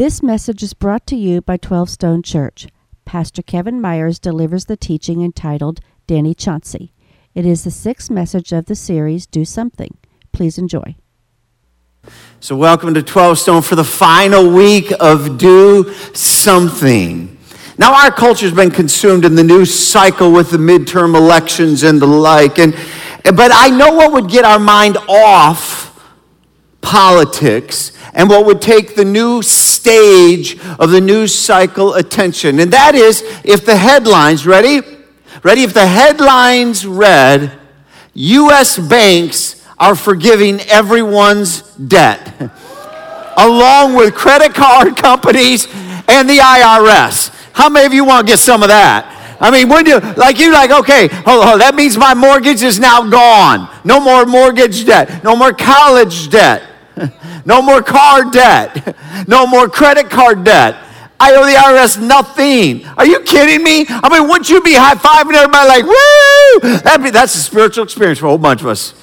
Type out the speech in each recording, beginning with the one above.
This message is brought to you by 12 Stone Church. Pastor Kevin Myers delivers the teaching entitled Danny Chauncey. It is the sixth message of the series, Do Something. Please enjoy. So, welcome to 12 Stone for the final week of Do Something. Now, our culture's been consumed in the news cycle with the midterm elections and the like, and, but I know what would get our mind off politics and what would take the new stage of the news cycle attention. And that is if the headlines, ready? Ready? If the headlines read, U.S. banks are forgiving everyone's debt, along with credit card companies and the IRS. How many of you want to get some of that? I mean, when you like you like okay, hold on, that means my mortgage is now gone. No more mortgage debt. No more college debt. No more car debt. No more credit card debt. I owe the IRS nothing. Are you kidding me? I mean, wouldn't you be high fiving everybody like, woo? That'd be, that's a spiritual experience for a whole bunch of us.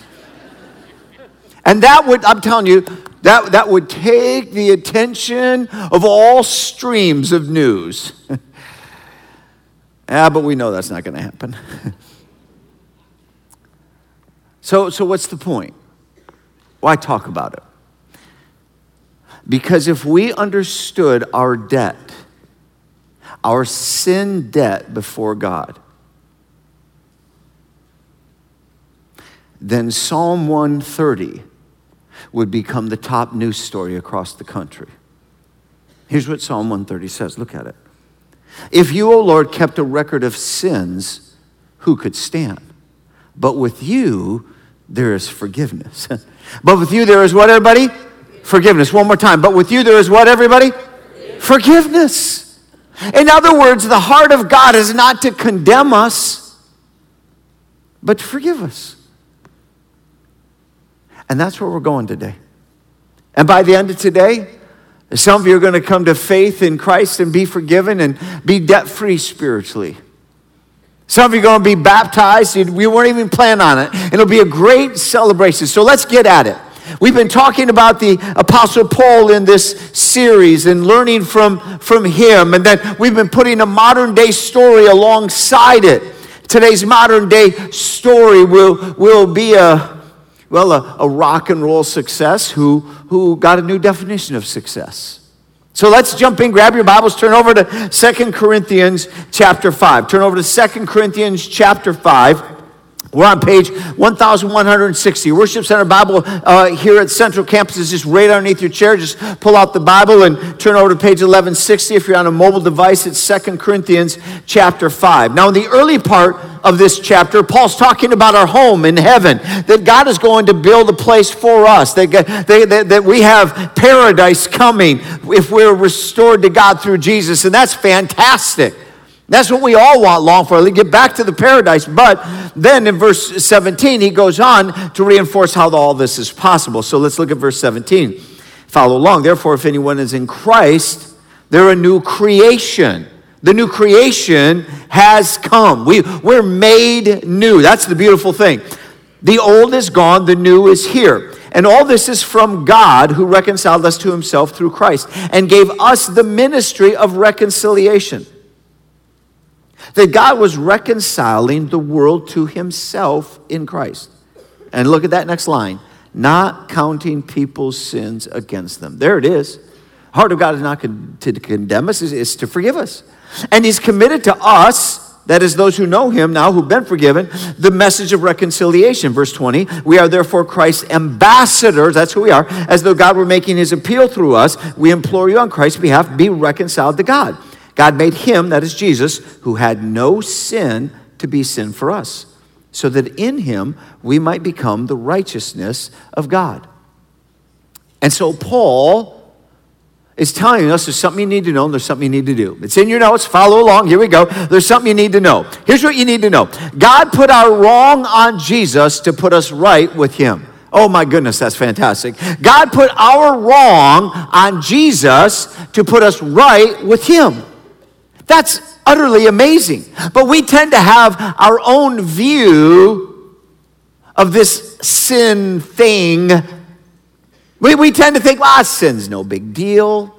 And that would, I'm telling you, that, that would take the attention of all streams of news. yeah, but we know that's not going to happen. so, so, what's the point? Why talk about it? Because if we understood our debt, our sin debt before God, then Psalm 130 would become the top news story across the country. Here's what Psalm 130 says look at it. If you, O Lord, kept a record of sins, who could stand? But with you, there is forgiveness. but with you, there is what, everybody? Forgiveness. One more time. But with you, there is what, everybody? Forgiveness. In other words, the heart of God is not to condemn us, but to forgive us. And that's where we're going today. And by the end of today, some of you are going to come to faith in Christ and be forgiven and be debt free spiritually. Some of you are going to be baptized. We weren't even planning on it. It'll be a great celebration. So let's get at it. We've been talking about the Apostle Paul in this series and learning from, from him, and then we've been putting a modern day story alongside it. Today's modern day story will, will be a, well, a, a rock and roll success who, who got a new definition of success. So let's jump in, grab your Bibles, turn over to Second Corinthians chapter 5. Turn over to Second Corinthians chapter 5. We're on page 1160. Worship Center Bible uh, here at Central Campus is just right underneath your chair. Just pull out the Bible and turn over to page 1160. If you're on a mobile device, it's Second Corinthians chapter 5. Now, in the early part of this chapter, Paul's talking about our home in heaven, that God is going to build a place for us, that, that, that we have paradise coming if we're restored to God through Jesus. And that's fantastic. That's what we all want, long for, get back to the paradise. But then in verse 17, he goes on to reinforce how all this is possible. So let's look at verse 17. Follow along. Therefore, if anyone is in Christ, they're a new creation. The new creation has come. We, we're made new. That's the beautiful thing. The old is gone, the new is here. And all this is from God who reconciled us to himself through Christ and gave us the ministry of reconciliation that God was reconciling the world to himself in Christ. And look at that next line not counting people's sins against them. There it is. Heart of God is not con- to condemn us, it's to forgive us. And he's committed to us, that is, those who know him now, who've been forgiven, the message of reconciliation. Verse 20, we are therefore Christ's ambassadors, that's who we are, as though God were making his appeal through us. We implore you on Christ's behalf, be reconciled to God. God made him, that is Jesus, who had no sin, to be sin for us, so that in him we might become the righteousness of God. And so Paul is telling us there's something you need to know and there's something you need to do. It's in your notes. Follow along. Here we go. There's something you need to know. Here's what you need to know God put our wrong on Jesus to put us right with him. Oh my goodness, that's fantastic. God put our wrong on Jesus to put us right with him. That's utterly amazing. But we tend to have our own view of this sin thing. We, we tend to think, well, sin's no big deal.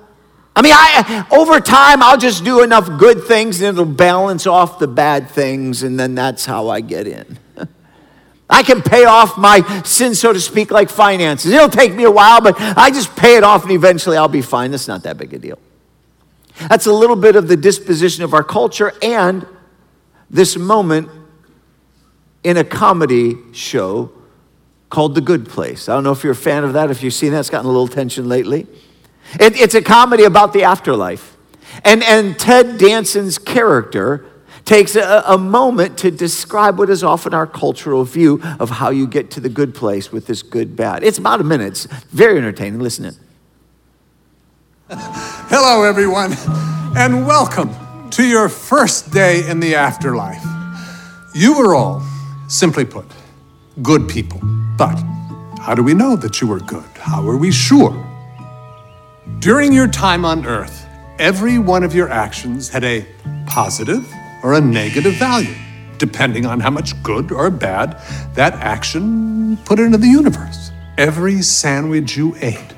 I mean, I, over time, I'll just do enough good things and it'll balance off the bad things, and then that's how I get in. I can pay off my sin, so to speak, like finances. It'll take me a while, but I just pay it off and eventually I'll be fine. That's not that big a deal. That's a little bit of the disposition of our culture and this moment in a comedy show called The Good Place. I don't know if you're a fan of that, if you've seen that, it's gotten a little tension lately. It, it's a comedy about the afterlife. And, and Ted Danson's character takes a, a, moment to describe what is often our cultural view of how you get to the good place with this good bad. It's about a minute. It's very entertaining. Listen in. Hello, everyone, and welcome to your first day in the afterlife. You were all, simply put, good people. But how do we know that you were good? How are we sure? During your time on earth, every one of your actions had a positive or a negative value, depending on how much good or bad that action put into the universe. Every sandwich you ate,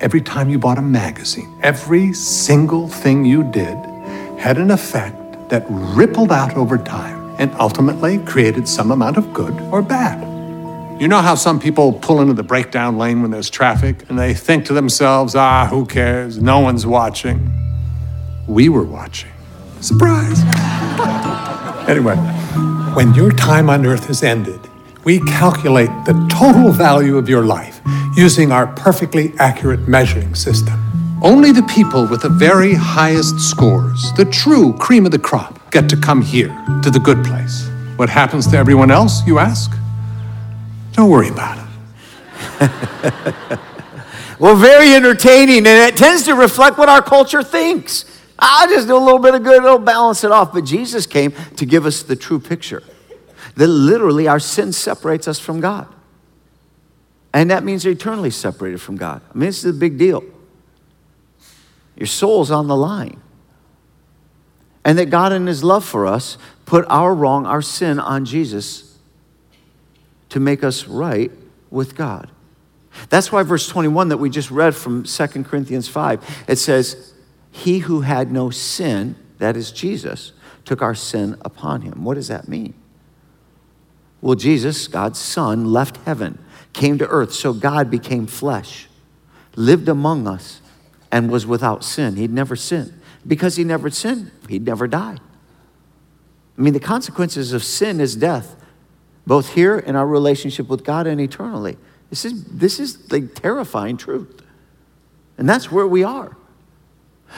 every time you bought a magazine, every single thing you did had an effect that rippled out over time and ultimately created some amount of good or bad. You know how some people pull into the breakdown lane when there's traffic and they think to themselves, ah, who cares? No one's watching. We were watching. Surprise! anyway, when your time on earth has ended, we calculate the total value of your life using our perfectly accurate measuring system. Only the people with the very highest scores, the true cream of the crop, get to come here to the good place. What happens to everyone else, you ask? Don't worry about it. well, very entertaining, and it tends to reflect what our culture thinks. I'll just do a little bit of good, it'll balance it off. But Jesus came to give us the true picture that literally our sin separates us from God. And that means you're eternally separated from God. I mean, this is a big deal. Your soul's on the line. And that God, in His love for us, put our wrong, our sin on Jesus to make us right with God. That's why verse 21 that we just read from 2 Corinthians 5, it says, He who had no sin, that is Jesus, took our sin upon him. What does that mean? Well, Jesus, God's Son, left heaven, came to earth, so God became flesh, lived among us, and was without sin. He'd never sinned. Because he never sinned, he'd never die. I mean, the consequences of sin is death both here in our relationship with God and eternally. This is, this is the terrifying truth. And that's where we are.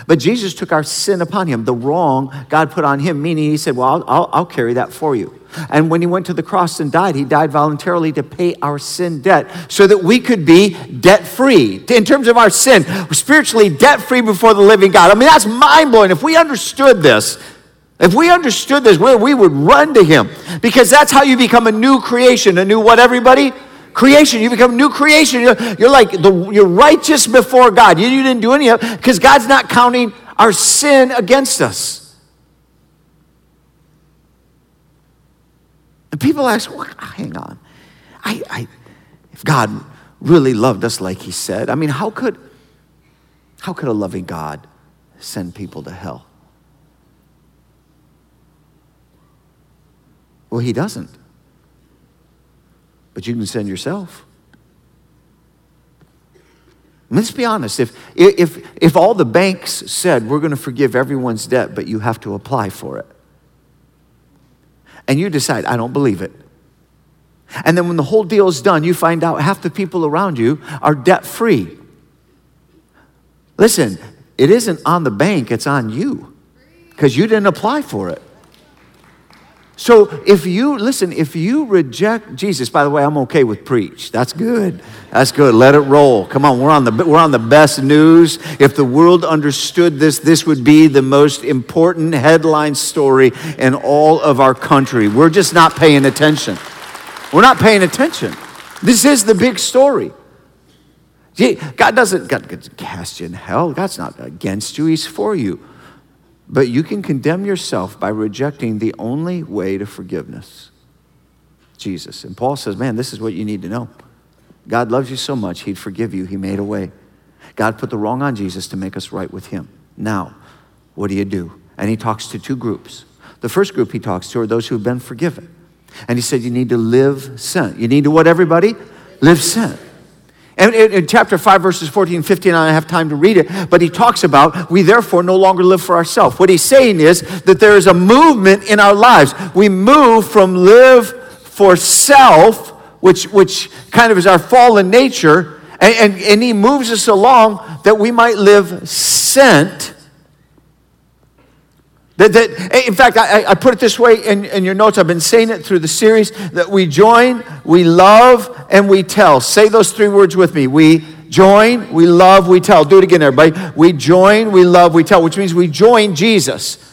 But Jesus took our sin upon him, the wrong God put on him, meaning he said, Well, I'll, I'll, I'll, carry that for you. And when he went to the cross and died, he died voluntarily to pay our sin debt so that we could be debt free. In terms of our sin, spiritually debt free before the living God. I mean, that's mind blowing. If we understood this, if we understood this, we would run to him because that's how you become a new creation. A new what, everybody? Creation. You become new creation. You're, you're like, the, you're righteous before God. You, you didn't do any of it because God's not counting our sin against us. And people ask, well, hang on. I, I, if God really loved us like he said, I mean, how could, how could a loving God send people to hell? Well, he doesn't. But you can send yourself. Let's be honest. If, if, if all the banks said, we're going to forgive everyone's debt, but you have to apply for it, and you decide, I don't believe it. And then when the whole deal is done, you find out half the people around you are debt free. Listen, it isn't on the bank, it's on you because you didn't apply for it. So if you, listen, if you reject Jesus, by the way, I'm okay with preach. That's good. That's good. Let it roll. Come on, we're on the, we're on the best news. If the world understood this, this would be the most important headline story in all of our country. We're just not paying attention. We're not paying attention. This is the big story. God doesn't, God cast you in hell. God's not against you, He's for you. But you can condemn yourself by rejecting the only way to forgiveness Jesus. And Paul says, Man, this is what you need to know. God loves you so much, He'd forgive you. He made a way. God put the wrong on Jesus to make us right with Him. Now, what do you do? And he talks to two groups. The first group he talks to are those who have been forgiven. And he said, You need to live sent. You need to what, everybody? Live sent. And in, chapter 5, verses 14 and 15, I don't have time to read it, but he talks about we therefore no longer live for ourselves. What he's saying is that there is a movement in our lives. We move from live for self, which, which kind of is our fallen nature, and, and, and he moves us along that we might live sent that, that, eh, in fact, I, I put it this way in, in your notes. I've been saying it through the series that we join, we love, and we tell. Say those three words with me. We join, we love, we tell. Do it again, everybody. We join, we love, we tell, which means we join Jesus.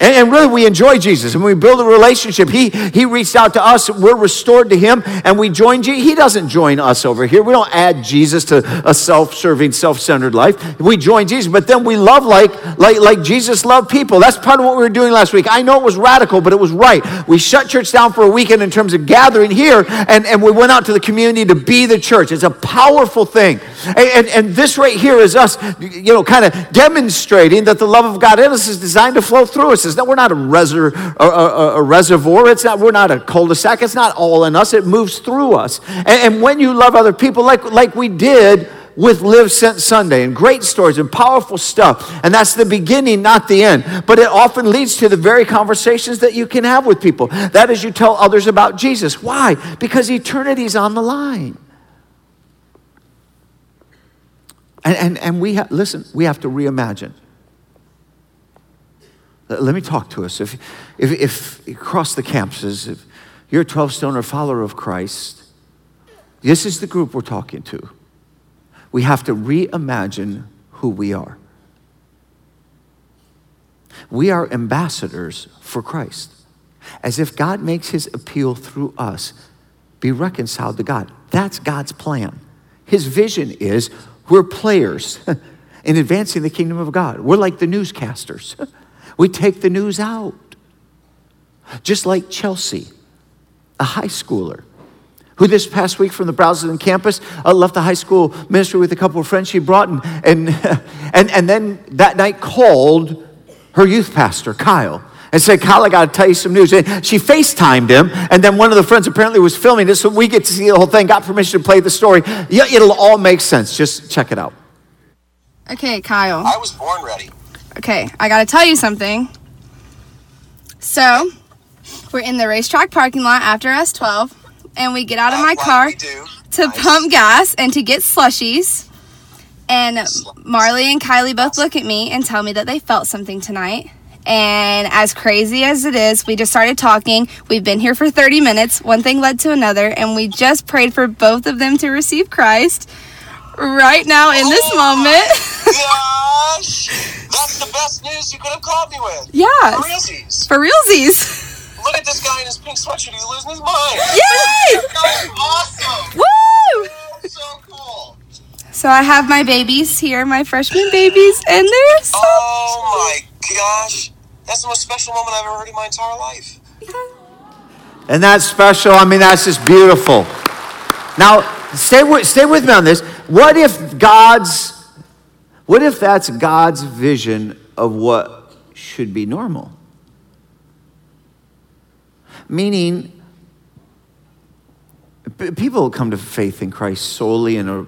And, and, really, we enjoy Jesus. And we build a relationship. He, he reached out to us. We're restored to Him. And we join Jesus. He doesn't join us over here. We don't add Jesus to a self serving, self centered life. We join Jesus. But then we love like, like, like Jesus loved people. That's part of what we were doing last week. I know it was radical, but it was right. We shut church down for a weekend in terms of gathering here. And, and we went out to the community to be the church. It's a powerful thing. And, and, and this right here is us, you know, kind of demonstrating that the love of God in us is designed to flow through us. It's not, we're not a, reser, a, a, a, reservoir. It's not, we're not a cul-de-sac. It's not all in us. It moves through us. And, and when you love other people, like, like we did with Live Sent Sunday, and great stories and powerful stuff. And that's the beginning, not the end. But it often leads to the very conversations that you can have with people. That is, you tell others about Jesus. Why? Because eternity's on the line. And, and, and we, ha- listen, we have to reimagine. Let me talk to us. If, if, if across the campuses, if you're a 12 stone or follower of Christ, this is the group we're talking to. We have to reimagine who we are. We are ambassadors for Christ. As if God makes his appeal through us, be reconciled to God. That's God's plan. His vision is we're players in advancing the kingdom of God. We're like the newscasters. We take the news out. Just like Chelsea, a high schooler who this past week from the Braselton campus uh, left the high school ministry with a couple of friends she brought and, and, and, and then that night called her youth pastor, Kyle, and said, Kyle, I got to tell you some news. And she FaceTimed him, and then one of the friends apparently was filming it, so we get to see the whole thing, got permission to play the story. Yeah, it'll all make sense. Just check it out. Okay, Kyle. I was born ready. Okay, I gotta tell you something. So, we're in the racetrack parking lot after S12, and we get out of my car to pump gas and to get slushies. And Marley and Kylie both look at me and tell me that they felt something tonight. And as crazy as it is, we just started talking. We've been here for 30 minutes. One thing led to another, and we just prayed for both of them to receive Christ right now in this oh moment. gosh! That's the best news you could have called me with. Yeah. For realsies. For realsies. Look at this guy in his pink sweatshirt. He's losing his mind. Yay! That's awesome. Woo! so cool. So I have my babies here, my freshman babies, and they're so Oh my gosh. That's the most special moment I've ever heard in my entire life. And that's special. I mean, that's just beautiful. Now, stay with, stay with me on this. What if God's, what if that's God's vision of what should be normal? Meaning, people come to faith in Christ solely in a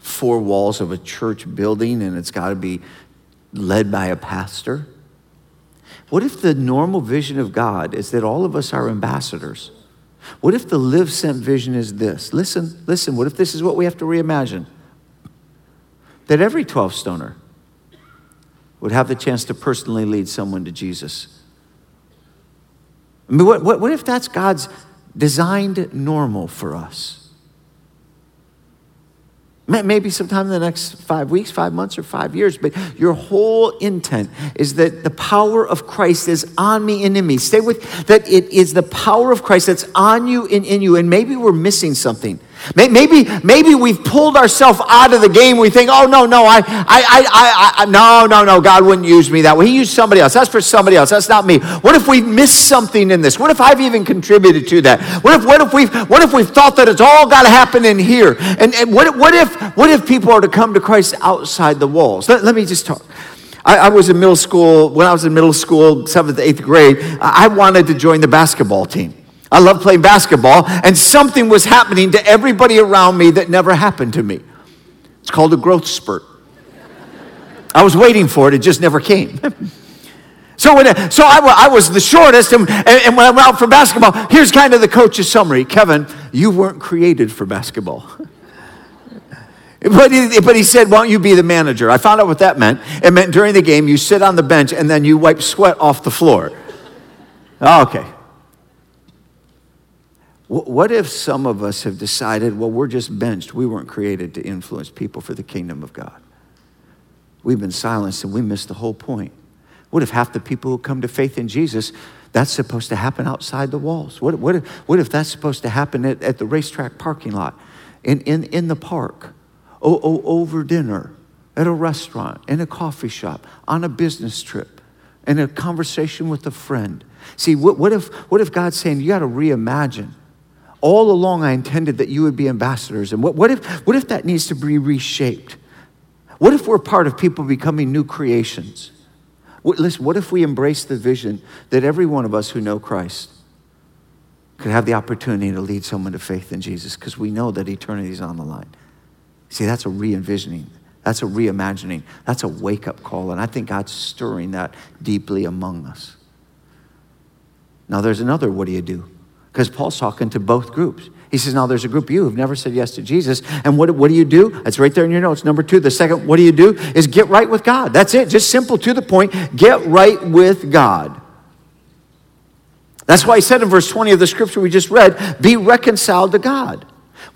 four walls of a church building and it's got to be led by a pastor. What if the normal vision of God is that all of us are ambassadors? What if the live sent vision is this? Listen, listen, what if this is what we have to reimagine? That every 12 stoner would have the chance to personally lead someone to Jesus. I mean, what, what, what if that's God's designed normal for us? Maybe sometime in the next five weeks, five months, or five years, but your whole intent is that the power of Christ is on me and in me. Stay with that it is the power of Christ that's on you and in you, and maybe we're missing something. Maybe, maybe we've pulled ourselves out of the game. We think, oh, no, no, I, I, I, I, no, no, no, God wouldn't use me that way. He used somebody else. That's for somebody else. That's not me. What if we've missed something in this? What if I've even contributed to that? What if, what if, we've, what if we've thought that it's all got to happen in here? And, and what, what, if, what if people are to come to Christ outside the walls? Let, let me just talk. I, I, was in middle school, when I was in middle school, seventh, eighth grade, I wanted to join the basketball team. I love playing basketball, and something was happening to everybody around me that never happened to me. It's called a growth spurt. I was waiting for it, it just never came. so when, so I, I, was the shortest, and, and when I went out for basketball, here's kind of the coach's summary Kevin, you weren't created for basketball. But he, but he said, Why don't you be the manager? I found out what that meant. It meant during the game, you sit on the bench and then you wipe sweat off the floor. Oh, okay. What if some of us have decided, well, we're just benched? We weren't created to influence people for the kingdom of God. We've been silenced and we missed the whole point. What if half the people who come to faith in Jesus, that's supposed to happen outside the walls? What, what, if, what if that's supposed to happen at, at the racetrack parking lot, in, in, in the park? oh, oh, over dinner, at a restaurant, in a coffee shop, on a business trip, in a conversation with a friend. See, what, what, if, what if God's saying, you got to reimagine? All along, I intended that you would be ambassadors. And what, what, if, what if that needs to be reshaped? What if we're part of people becoming new creations? What, listen, what if we embrace the vision that every one of us who know Christ could have the opportunity to lead someone to faith in Jesus because we know that eternity is on the line? See, that's a re envisioning. That's a reimagining. That's a wake up call. And I think God's stirring that deeply among us. Now, there's another what do you do? Because Paul's talking to both groups. He says, Now there's a group of you who've never said yes to Jesus. And what, what do you do? It's right there in your notes. Number two, the second, what do you do? Is get right with God. That's it. Just simple to the point. Get right with God. That's why he said in verse 20 of the scripture we just read, be reconciled to God.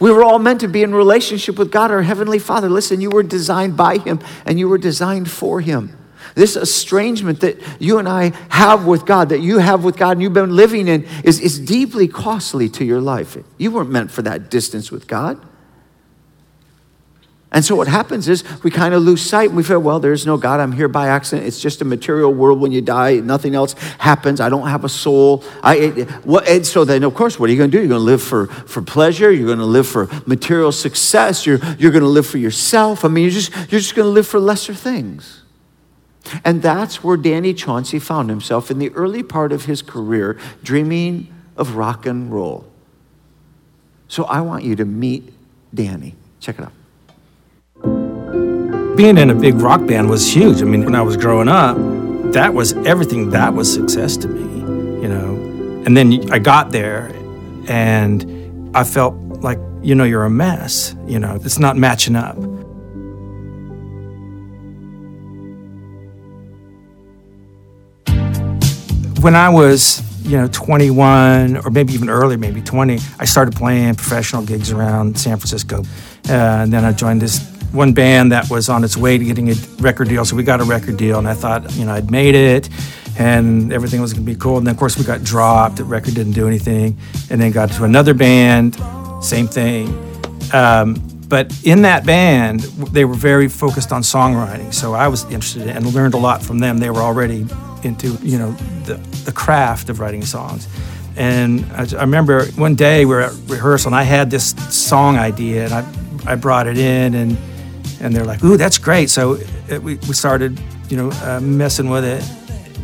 We were all meant to be in relationship with God, our Heavenly Father. Listen, you were designed by Him and you were designed for Him. This estrangement that you and I have with God, that you have with God, and you've been living in, is, is deeply costly to your life. You weren't meant for that distance with God. And so what happens is we kind of lose sight and we feel, well, there's no God. I'm here by accident. It's just a material world when you die. Nothing else happens. I don't have a soul. I, it, what, and so then, of course, what are you going to do? You're going to live for, for pleasure. You're going to live for material success. You're, you're going to live for yourself. I mean, you're just, you're just going to live for lesser things. And that's where Danny Chauncey found himself in the early part of his career, dreaming of rock and roll. So I want you to meet Danny. Check it out being in a big rock band was huge. I mean, when I was growing up, that was everything. That was success to me, you know. And then I got there, and I felt like, you know, you're a mess. You know, it's not matching up. When I was, you know, 21 or maybe even earlier, maybe 20, I started playing professional gigs around San Francisco. Uh, and then I joined this one band that was on its way to getting a record deal. So we got a record deal, and I thought, you know, I'd made it and everything was going to be cool. And then, of course, we got dropped. The record didn't do anything. And then got to another band, same thing. Um, but in that band, they were very focused on songwriting. So I was interested in and learned a lot from them. They were already into, you know, the, the craft of writing songs. And I, I remember one day we were at rehearsal and I had this song idea and I, I brought it in and and they're like, "Ooh, that's great!" So it, we we started, you know, uh, messing with it,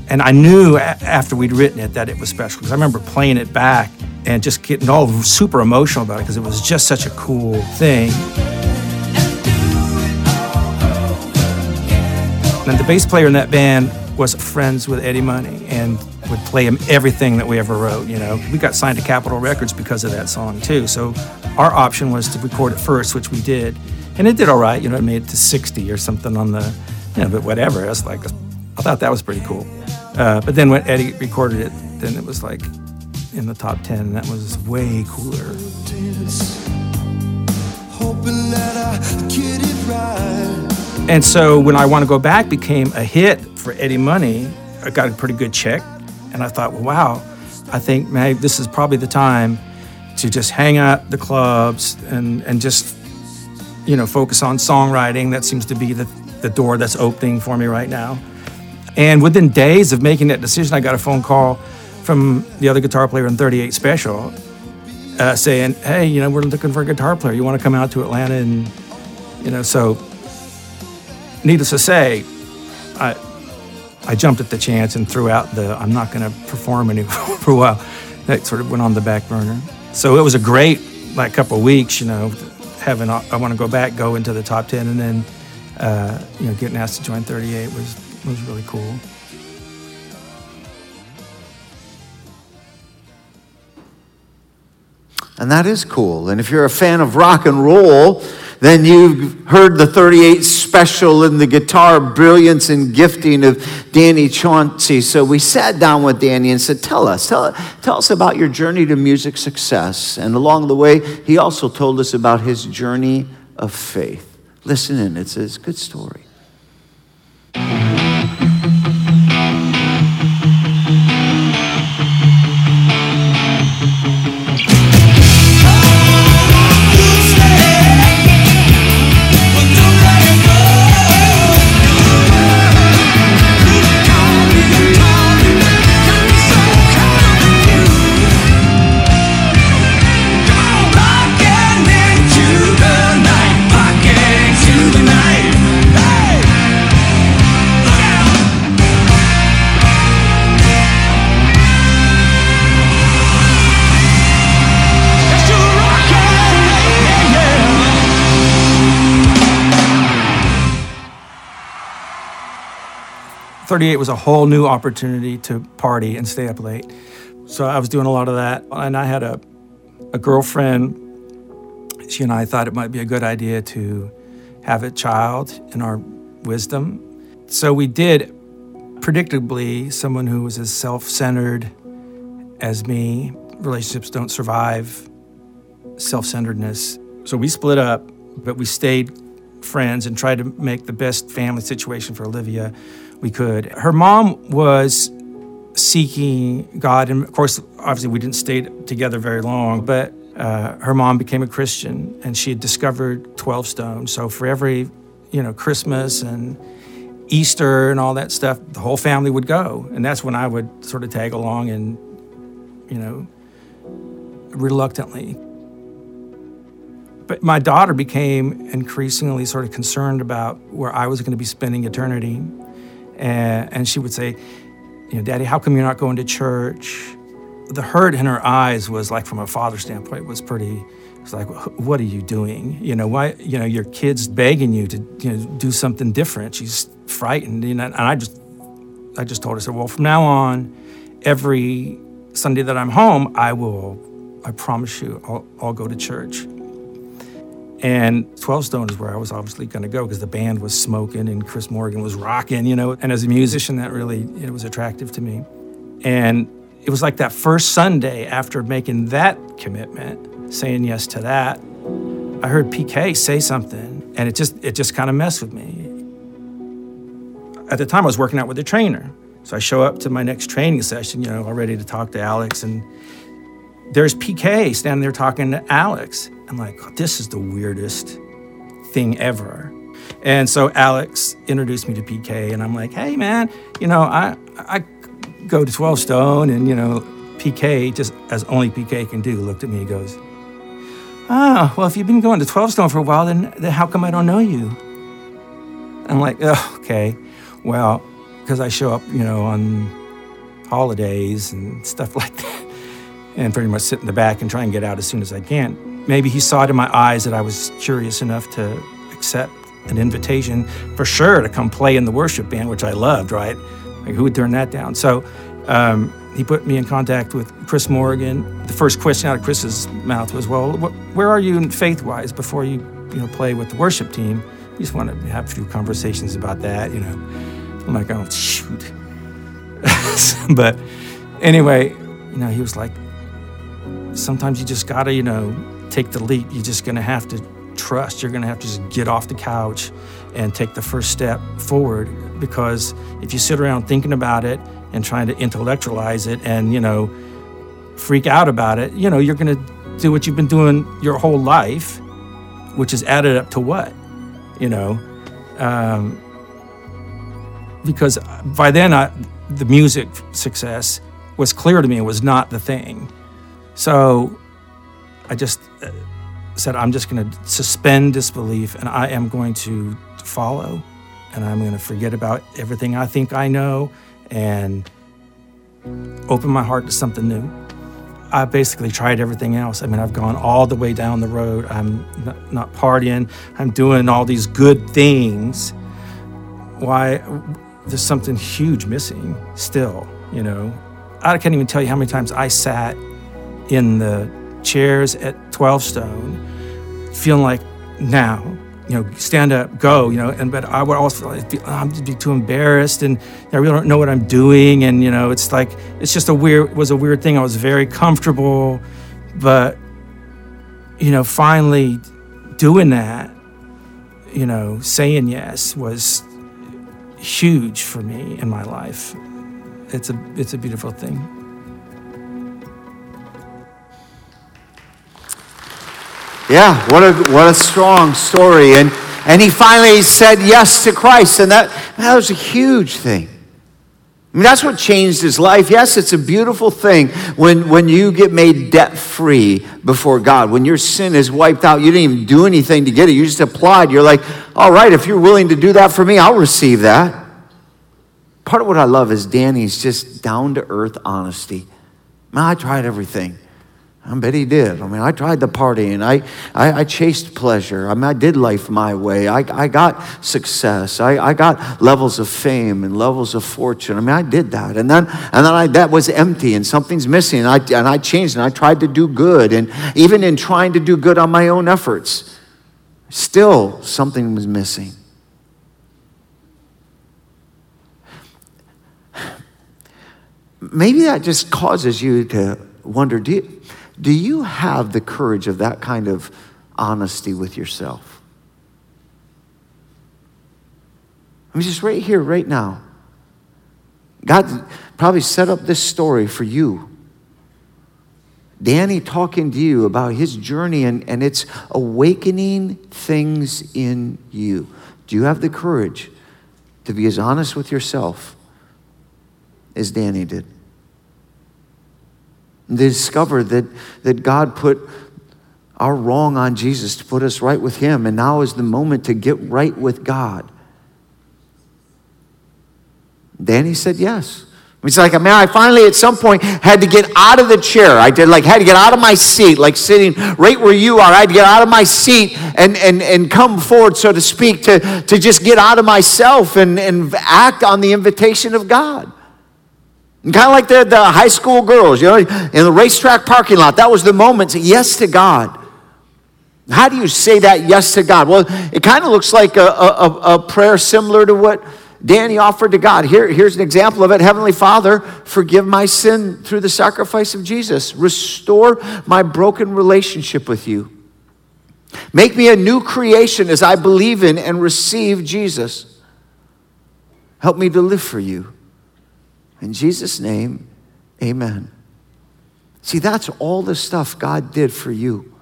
and I knew a- after we'd written it that it was special because I remember playing it back and just getting all super emotional about it because it was just such a cool thing. And the bass player in that band was friends with Eddie Money and would play him everything that we ever wrote. You know, we got signed to Capitol Records because of that song too. So our option was to record it first, which we did and it did all right. You know, it made it to 60 or something on the, you know, but whatever. I was like, I thought that was pretty cool. Uh, but then when Eddie recorded it, then it was like in the top 10, and that was way cooler. And so when I Want to Go Back became a hit for Eddie Money, I got a pretty good check. And I thought, well, wow, I think maybe this is probably the time to just hang out the clubs and, and just you know, focus on songwriting. That seems to be the, the door that's opening for me right now. And within days of making that decision, I got a phone call from the other guitar player in 38 Special uh, saying, hey, you know, we're looking for a guitar player. You want to come out to Atlanta? And, you know, so needless to say, I, I jumped at the chance and threw out the I'm not going to perform anymore for a while. That sort of went on the back burner. So it was a great like couple weeks, you know, having I want to go back, go into the top ten, and then uh, you know getting asked to join 38 was was really cool. And that is cool. And if you're a fan of rock and roll, then you've heard the 38 special and the guitar brilliance and gifting of Danny Chauncey. So we sat down with Danny and said, Tell us, tell, tell us about your journey to music success. And along the way, he also told us about his journey of faith. Listen in, it's, it's a good story. 38 was a whole new opportunity to party and stay up late. So I was doing a lot of that. And I had a, a girlfriend. She and I thought it might be a good idea to have a child in our wisdom. So we did, predictably, someone who was as self centered as me. Relationships don't survive self centeredness. So we split up, but we stayed friends and tried to make the best family situation for Olivia we could. Her mom was seeking God, and of course, obviously, we didn't stay together very long, but uh, her mom became a Christian and she had discovered 12 stones. So for every, you know, Christmas and Easter and all that stuff, the whole family would go. And that's when I would sort of tag along and, you know, reluctantly. But my daughter became increasingly sort of concerned about where I was going to be spending eternity. And, and she would say, you know, Daddy, how come you're not going to church? The hurt in her eyes was like, from a father standpoint, was pretty. It's like, what are you doing? You know, why? You know, your kid's begging you to, you know, do something different. She's frightened, you know, and I just, I just told her, said, well, from now on, every Sunday that I'm home, I will, I promise you, I'll, I'll go to church. And 12 Stone is where I was obviously going to go because the band was smoking and Chris Morgan was rocking, you know. And as a musician, that really it was attractive to me. And it was like that first Sunday after making that commitment, saying yes to that, I heard PK say something, and it just it just kind of messed with me. At the time, I was working out with a trainer, so I show up to my next training session, you know, all ready to talk to Alex, and there's PK standing there talking to Alex, I'm like, this is the weirdest thing ever. And so Alex introduced me to PK, and I'm like, hey, man, you know, I, I go to 12 Stone, and, you know, PK, just as only PK can do, looked at me and goes, oh, well, if you've been going to 12 Stone for a while, then, then how come I don't know you? I'm like, oh, okay. Well, because I show up, you know, on holidays and stuff like that, and pretty much sit in the back and try and get out as soon as I can. Maybe he saw it in my eyes that I was curious enough to accept an invitation for sure to come play in the worship band, which I loved, right? Like, who would turn that down? So um, he put me in contact with Chris Morgan. The first question out of Chris's mouth was, Well, wh- where are you faith wise before you, you know, play with the worship team? We just wanted to have a few conversations about that, you know. I'm like, Oh, shoot. but anyway, you know, he was like, Sometimes you just gotta, you know, take the leap. You're just to have to trust. You're to have to just get off the couch and take the first step forward because if you sit around thinking about it and trying to intellectualize it and, you know, freak out about it, you know, you're to do what you've been doing your whole life, which is added up to what? You know, um, because by then I, the music success was clear to me it was not the thing. So I just uh, said, I'm just going to suspend disbelief and I am going to follow. and I'm going to forget about everything I think I know and open my heart to something new. I basically tried everything else. I mean, I've gone all the way down the road. I'm not, not partying. I'm doing all these good things. Why? There's something huge missing still, you know. I can't even tell you how many times I sat in the chairs at 12 Stone feeling like now you know, stand up, go, you know, and but I would feel like I'm just be too embarrassed and I really don't know what I'm doing. And, you know, it's like, it's just a weird, it was a weird thing. I was very comfortable, but, you know, finally doing that, you know, saying yes was huge for me in my life. It's a, it's a beautiful thing. Yeah, what a what a strong story. And and he finally said yes to Christ, and that that was a huge thing. I mean, that's what changed his life. Yes, it's a beautiful thing when, when you get made debt free before God. When your sin is wiped out, you didn't even do anything to get it. You just applied. You're like, all right, if you're willing to do that for me, I'll receive that. Part of what I love is Danny's just down to earth honesty. Man, I tried everything. I bet he did. I mean, I tried the party and I, I, I, chased pleasure. I mean, I did life my way. I, I got success. I, I got levels of fame and levels of fortune. I mean, I did that. And then, and then I, that was empty and something's missing. And I, and I changed and I tried to do good. And even in trying to do good on my own efforts, still something was missing. Maybe that just causes you to wonder do you, do you have the courage of that kind of honesty with yourself? I mean, just right here, right now. God probably set up this story for you. Danny talking to you about his journey and, and it's awakening things in you. Do you have the courage to be as honest with yourself as Danny did? They discover that, that God put our wrong on Jesus to put us right with Him, and now is the moment to get right with God. Danny said yes. It's like, man, I finally at some point had to get out of the chair. I did like had to get out of my seat, like sitting right where you are. I had to get out of my seat and and and come forward, so to speak, to, to just get out of myself and, and act on the invitation of God. Kind of like the, the high school girls, you know, in the racetrack parking lot. That was the moment. Yes to God. How do you say that yes to God? Well, it kind of looks like a, a, a prayer similar to what Danny offered to God. Here, here's an example of it Heavenly Father, forgive my sin through the sacrifice of Jesus. Restore my broken relationship with you. Make me a new creation as I believe in and receive Jesus. Help me to live for you. In Jesus' name, amen. See, that's all the stuff God did for you.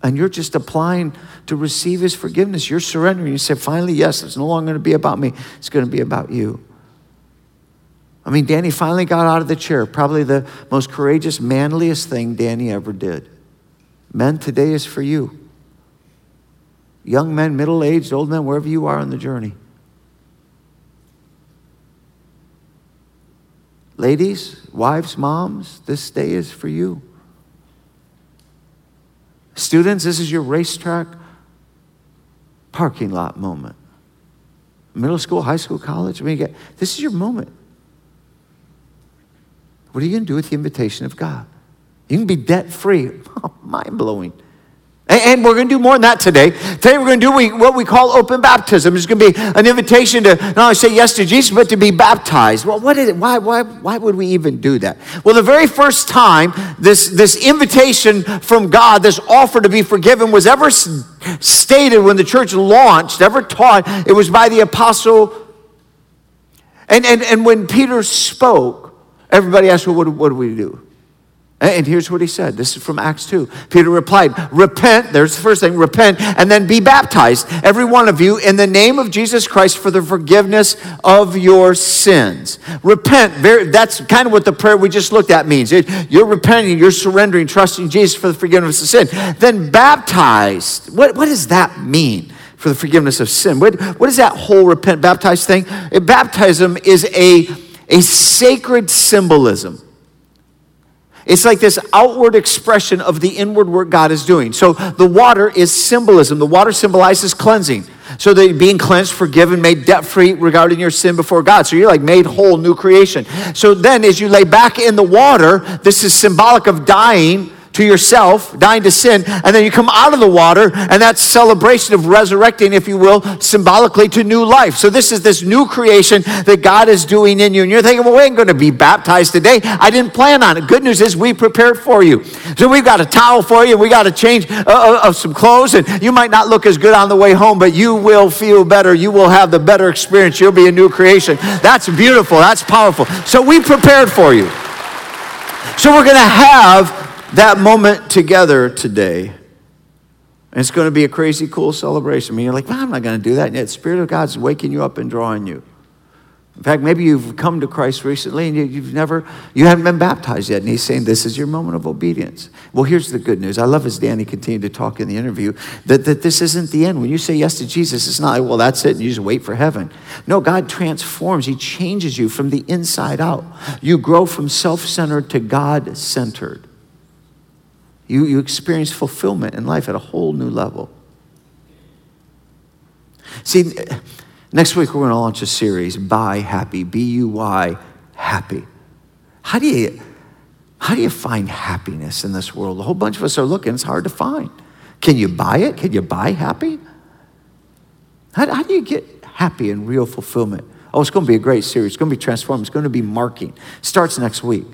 And you're just applying to receive his forgiveness. You're surrendering. You say, finally, yes, it's no longer going to be about me, it's going to be about you. I mean, Danny finally got out of the chair, probably the most courageous, manliest thing Danny ever did. Men, today is for you. Young men, middle aged, old men, wherever you are on the journey. Ladies, wives, moms, this day is for you. Students, this is your racetrack parking lot moment. Middle school, high school, college, I mean, get, this is your moment. What are you going to do with the invitation of God? You can be debt free. mind blowing. And we're going to do more than that today. Today we're going to do what we call open baptism. It's going to be an invitation to not only say yes to Jesus, but to be baptized. Well, what is it? Why, why, why would we even do that? Well, the very first time this, this invitation from God, this offer to be forgiven, was ever stated when the church launched, ever taught, it was by the apostle. And, and, and when Peter spoke, everybody asked, well, what, what do we do? And here's what he said. This is from Acts 2. Peter replied, Repent, there's the first thing, repent, and then be baptized, every one of you, in the name of Jesus Christ for the forgiveness of your sins. Repent, that's kind of what the prayer we just looked at means. You're repenting, you're surrendering, trusting Jesus for the forgiveness of sin. Then baptized. What, what does that mean? for the forgiveness of sin. What, what is that whole repent, baptize thing? Baptism is a, a sacred symbolism. It's like this outward expression of the inward work God is doing. So the water is symbolism. The water symbolizes cleansing. So that you're being cleansed, forgiven, made debt free regarding your sin before God. So you're like made whole, new creation. So then as you lay back in the water, this is symbolic of dying to yourself, dying to sin, and then you come out of the water, and that's celebration of resurrecting, if you will, symbolically to new life. So this is this new creation that God is doing in you. And you're thinking, well, we ain't going to be baptized today. I didn't plan on it. Good news is we prepared for you. So we've got a towel for you. We got a change uh, uh, of some clothes, and you might not look as good on the way home, but you will feel better. You will have the better experience. You'll be a new creation. That's beautiful. That's powerful. So we prepared for you. So we're going to have that moment together today. And it's going to be a crazy cool celebration. I mean, you're like, well, I'm not going to do that. And yet, the Spirit of God's waking you up and drawing you. In fact, maybe you've come to Christ recently and you've never, you haven't been baptized yet. And he's saying, this is your moment of obedience. Well, here's the good news. I love as Danny continued to talk in the interview that, that this isn't the end. When you say yes to Jesus, it's not well, that's it, and you just wait for heaven. No, God transforms. He changes you from the inside out. You grow from self-centered to God-centered. You, you experience fulfillment in life at a whole new level. See, next week we're going to launch a series, Buy Happy, B U Y, happy. How do you how do you find happiness in this world? A whole bunch of us are looking, it's hard to find. Can you buy it? Can you buy happy? How, how do you get happy and real fulfillment? Oh, it's going to be a great series. It's going to be transformed. It's going to be marking. Starts next week.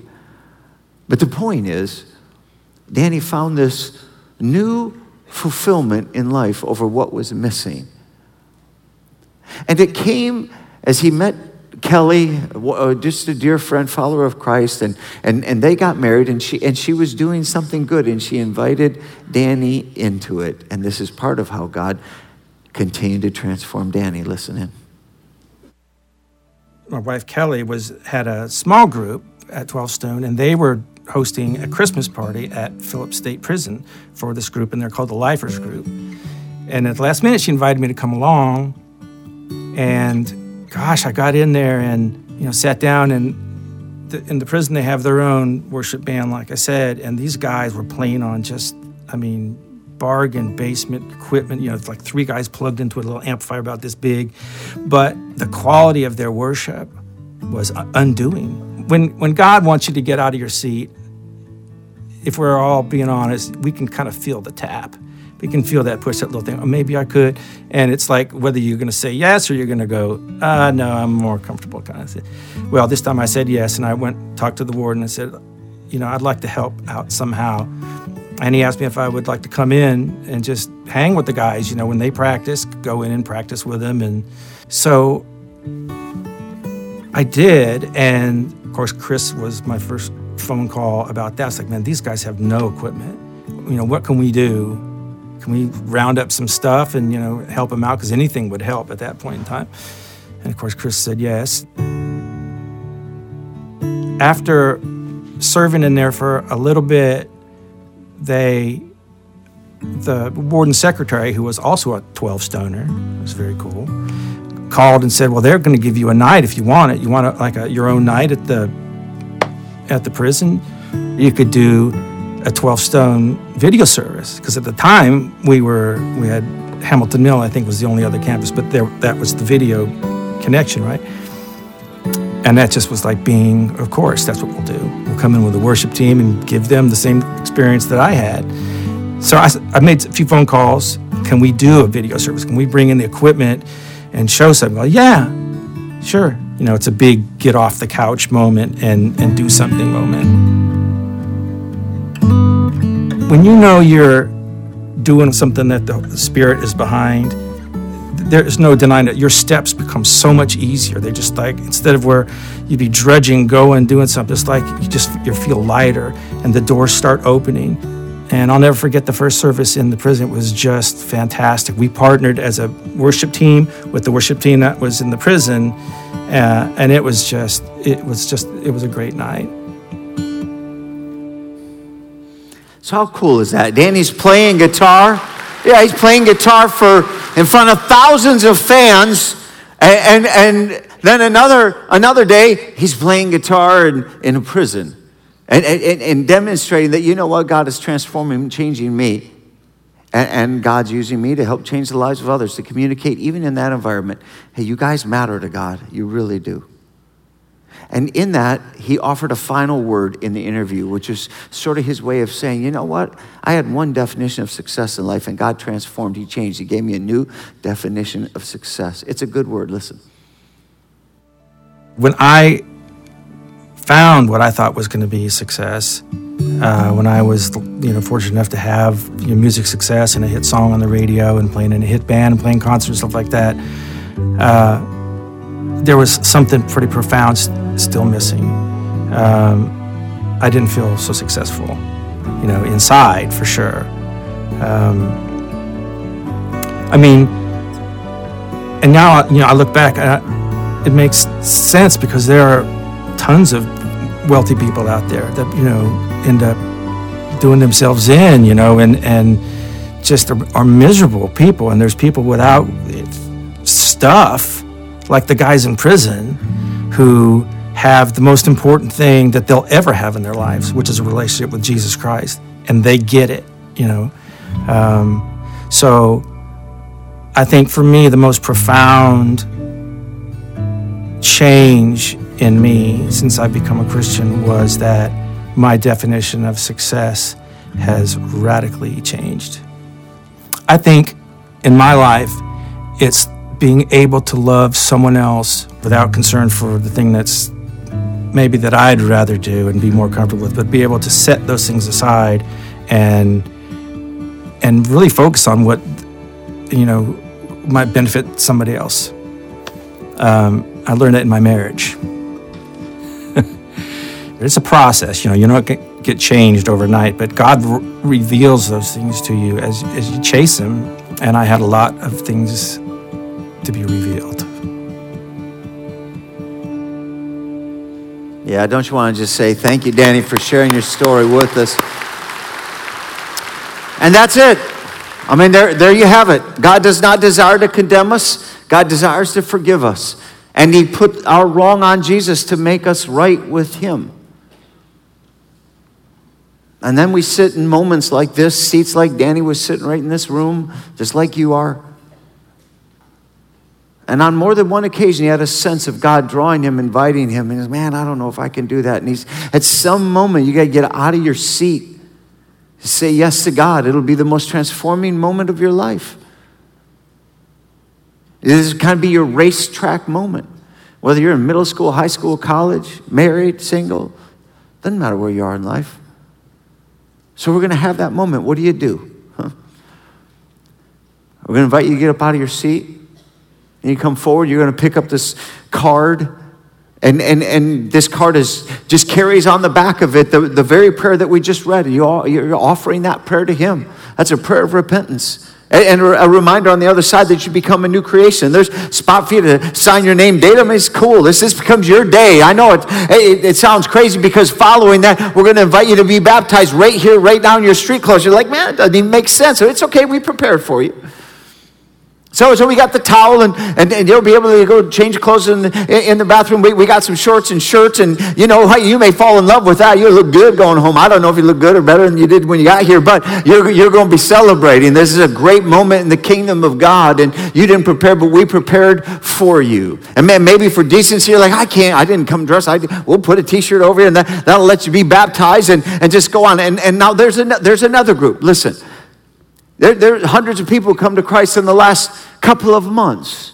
But the point is, Danny found this new fulfillment in life over what was missing. And it came as he met Kelly, uh, just a dear friend, follower of Christ, and, and, and they got married, and she, and she was doing something good, and she invited Danny into it. And this is part of how God continued to transform Danny. Listen in. My wife Kelly was had a small group at 12 Stone, and they were hosting a Christmas party at Phillips State Prison for this group, and they're called the Lifers Group. And at the last minute, she invited me to come along. And gosh, I got in there and you know sat down and the, in the prison they have their own worship band, like I said, and these guys were playing on just, I mean, bargain basement equipment. You know, it's like three guys plugged into a little amplifier about this big, but the quality of their worship was undoing when when God wants you to get out of your seat, if we're all being honest, we can kind of feel the tap. We can feel that push, that little thing. Oh, maybe I could. And it's like whether you're going to say yes or you're going to go, uh, no, I'm more comfortable. Kind of. Thing. Well, this time I said yes, and I went talked to the warden and said, you know, I'd like to help out somehow. And he asked me if I would like to come in and just hang with the guys, you know, when they practice, go in and practice with them. And so I did. And course, Chris was my first phone call about that. It's like, man, these guys have no equipment. You know, what can we do? Can we round up some stuff and, you know, help them out? Because anything would help at that point in time. And of course, Chris said yes. After serving in there for a little bit, they, the warden secretary, who was also a 12 stoner, was very cool called and said, "Well, they're going to give you a night if you want it. You want a, like a, your own night at the at the prison. You could do a 12 stone video service because at the time we were we had Hamilton Mill. I think was the only other campus, but there that was the video connection, right? And that just was like being, of course, that's what we'll do. We'll come in with a worship team and give them the same experience that I had. So I, I made a few phone calls. Can we do a video service? Can we bring in the equipment? And show something. Well, yeah, sure. You know, it's a big get off the couch moment and, and do something moment. When you know you're doing something that the, Spirit is behind, there is no denying that Your steps become so much easier. They just like instead of where you'd be drudging, going, doing something, it's like you just you feel lighter, and the doors start opening and I'll never forget the first service in the prison. It was just fantastic. We partnered as a worship team with the worship team that was in the prison, uh, and it was just, it was just, it was a great night. So how cool is that? Danny's playing guitar. Yeah, he's playing guitar for in front of thousands of fans. And, and, and then another, another day, he's playing guitar in, in a prison and, and, and demonstrating that, you know what, God is transforming, changing me. And, and God's using me to help change the lives of others, to communicate, even in that environment. Hey, you guys matter to God. You really do. And in that, he offered a final word in the interview, which is sort of his way of saying, you know what? I had one definition of success in life, and God transformed. He changed. He gave me a new definition of success. It's a good word. Listen. When I found what I thought was going to be success, uh, when I was you know fortunate enough to have you know, music success and a hit song on the radio and playing in a hit band and playing concerts and stuff like that, uh, there was something pretty profound still missing. Um, I didn't feel so successful, you know, inside for sure. Um, I mean, and now you know I look back, uh, it makes sense because there are tons of wealthy people out there that you know end up doing themselves in, you know, and and just are, are miserable people. And there's people without stuff, like the guys in prison, who have the most important thing that they'll ever have in their lives, which is a relationship with Jesus Christ, and they get it, you know. Um, so I think for me, the most profound change in me since I've become a Christian was that my definition of success has radically changed. I think in my life, it's being able to love someone else without concern for the thing that's maybe that I'd rather do and be more comfortable with, but be able to set those things aside and and really focus on what you know might benefit somebody else. Um, I learned that in my marriage. It's a process, you know. You don't get, get changed overnight, but God re- reveals those things to you as as you chase Him. And I had a lot of things to be revealed. Yeah, don't you want to just say thank you, Danny, for sharing your story with us? And that's it. I mean, there, there you have it. God does not desire to condemn us, God desires to forgive us. And He put our wrong on Jesus to make us right with Him. And then we sit in moments like this, seats like Danny was sitting right in this room, just like you are. And on more than one occasion, he had a sense of God drawing him, inviting him. And he's, man, I don't know if I can do that. And he's, at some moment, you got to get out of your seat. Say yes to God. It'll be the most transforming moment of your life. This kind of be your racetrack moment. Whether you're in middle school, high school, college, married, single, doesn't matter where you are in life. So we're going to have that moment. What do you do? Huh? We're going to invite you to get up out of your seat. And you come forward, you're going to pick up this card. And, and, and this card is, just carries on the back of it the, the very prayer that we just read. You all, you're offering that prayer to Him. That's a prayer of repentance. And a reminder on the other side that you become a new creation. There's spot for you to sign your name date. is cool. This, this becomes your day. I know it, it, it sounds crazy because following that, we're going to invite you to be baptized right here, right down your street clothes. You're like, man, it doesn't even make sense. It's okay. We prepared for you. So, so we got the towel, and, and, and, you'll be able to go change clothes in the, in the bathroom. We, we got some shorts and shirts, and you know, you may fall in love with that. You look good going home. I don't know if you look good or better than you did when you got here, but you're, you're going to be celebrating. This is a great moment in the kingdom of God, and you didn't prepare, but we prepared for you. And man, maybe for decency, you're like, I can't, I didn't come dressed. I, we'll put a t shirt over here, and that, that'll let you be baptized and, and just go on. And, and now there's, an, there's another group. Listen. There, there are hundreds of people who come to Christ in the last couple of months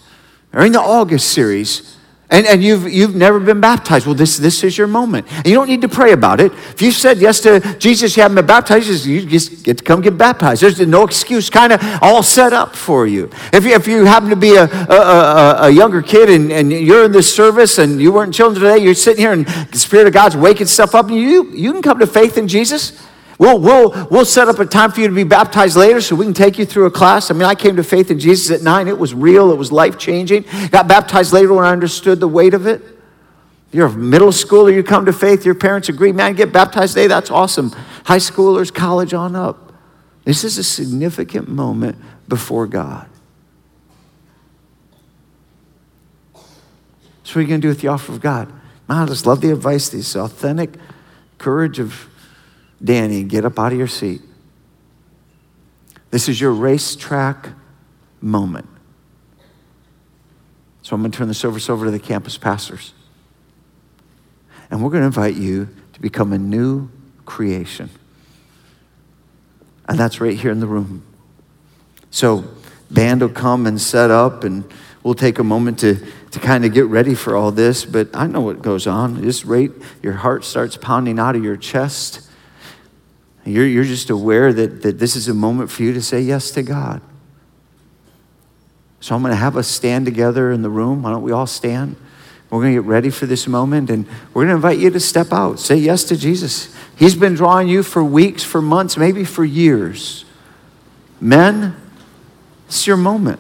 during the August series. And, and you've, you've never been baptized. Well, this, this is your moment. And you don't need to pray about it. If you said yes to Jesus, you haven't been baptized, you just get to come get baptized. There's no excuse, kind of all set up for you. If you, if you happen to be a, a, a, a younger kid and, and you're in this service and you weren't children today, you're sitting here and the Spirit of God's waking stuff up, and you, you can come to faith in Jesus. We'll, we'll, we'll set up a time for you to be baptized later so we can take you through a class. I mean, I came to faith in Jesus at nine. It was real, it was life changing. Got baptized later when I understood the weight of it. You're a middle schooler, you come to faith, your parents agree, man, get baptized today, that's awesome. High schoolers, college on up. This is a significant moment before God. So, what are you going to do with the offer of God? Man, I just love the advice, this authentic courage of Danny. Get up out of your seat. This is your racetrack moment. So, I'm going to turn the service over to the campus pastors. And we're going to invite you to become a new creation. And that's right here in the room. So, band will come and set up, and we'll take a moment to, to kind of get ready for all this. But I know what goes on. Just right, your heart starts pounding out of your chest. You're, you're just aware that, that this is a moment for you to say yes to God. So I'm going to have us stand together in the room. Why don't we all stand? We're going to get ready for this moment, and we're going to invite you to step out. Say yes to Jesus. He's been drawing you for weeks, for months, maybe for years. Men, it's your moment.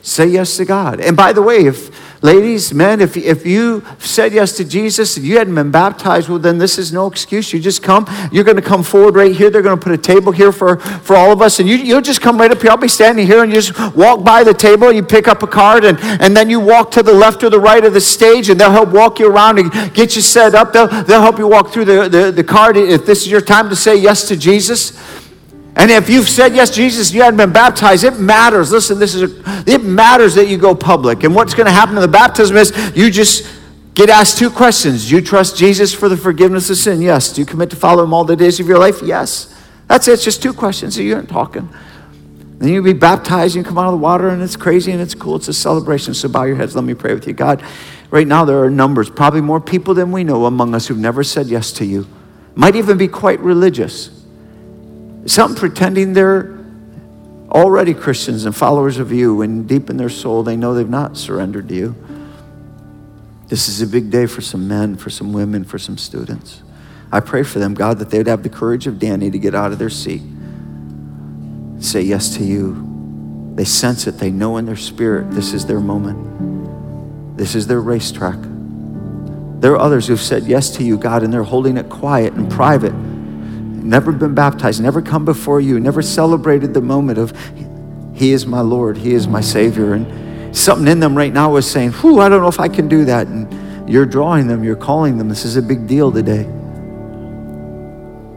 Say yes to God. And by the way, if ladies, men, if, if you said yes to Jesus, if you hadn't been baptized, well, then this is no excuse. You just come. You're going to come forward right here. They're going to put a table here for, for all of us. And you, you'll just come right up here. I'll be standing here and you just walk by the table. You pick up a card and, and then you walk to the left or the right of the stage and they'll help walk you around and get you set up. They'll, they'll help you walk through the, the, the card if this is your time to say yes to Jesus. And if you've said yes, Jesus, you hadn't been baptized, it matters. Listen, this is a, it matters that you go public. And what's going to happen in the baptism is you just get asked two questions. Do you trust Jesus for the forgiveness of sin? Yes. Do you commit to follow him all the days of your life? Yes. That's it. It's just two questions. So you aren't talking. Then you be baptized, you come out of the water, and it's crazy and it's cool. It's a celebration. So bow your heads. Let me pray with you. God, right now there are numbers, probably more people than we know among us who've never said yes to you. Might even be quite religious. Some pretending they're already Christians and followers of you, and deep in their soul, they know they've not surrendered to you. This is a big day for some men, for some women, for some students. I pray for them, God, that they would have the courage of Danny to get out of their seat, say yes to you. They sense it, they know in their spirit this is their moment, this is their racetrack. There are others who've said yes to you, God, and they're holding it quiet and private never been baptized, never come before you, never celebrated the moment of He is my Lord, He is my Savior. And something in them right now is saying, Whew, I don't know if I can do that. And you're drawing them, you're calling them. This is a big deal today.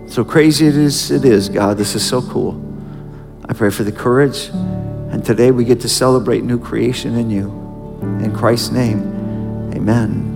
So crazy it is, it is, God. This is so cool. I pray for the courage. And today we get to celebrate new creation in you. In Christ's name, amen.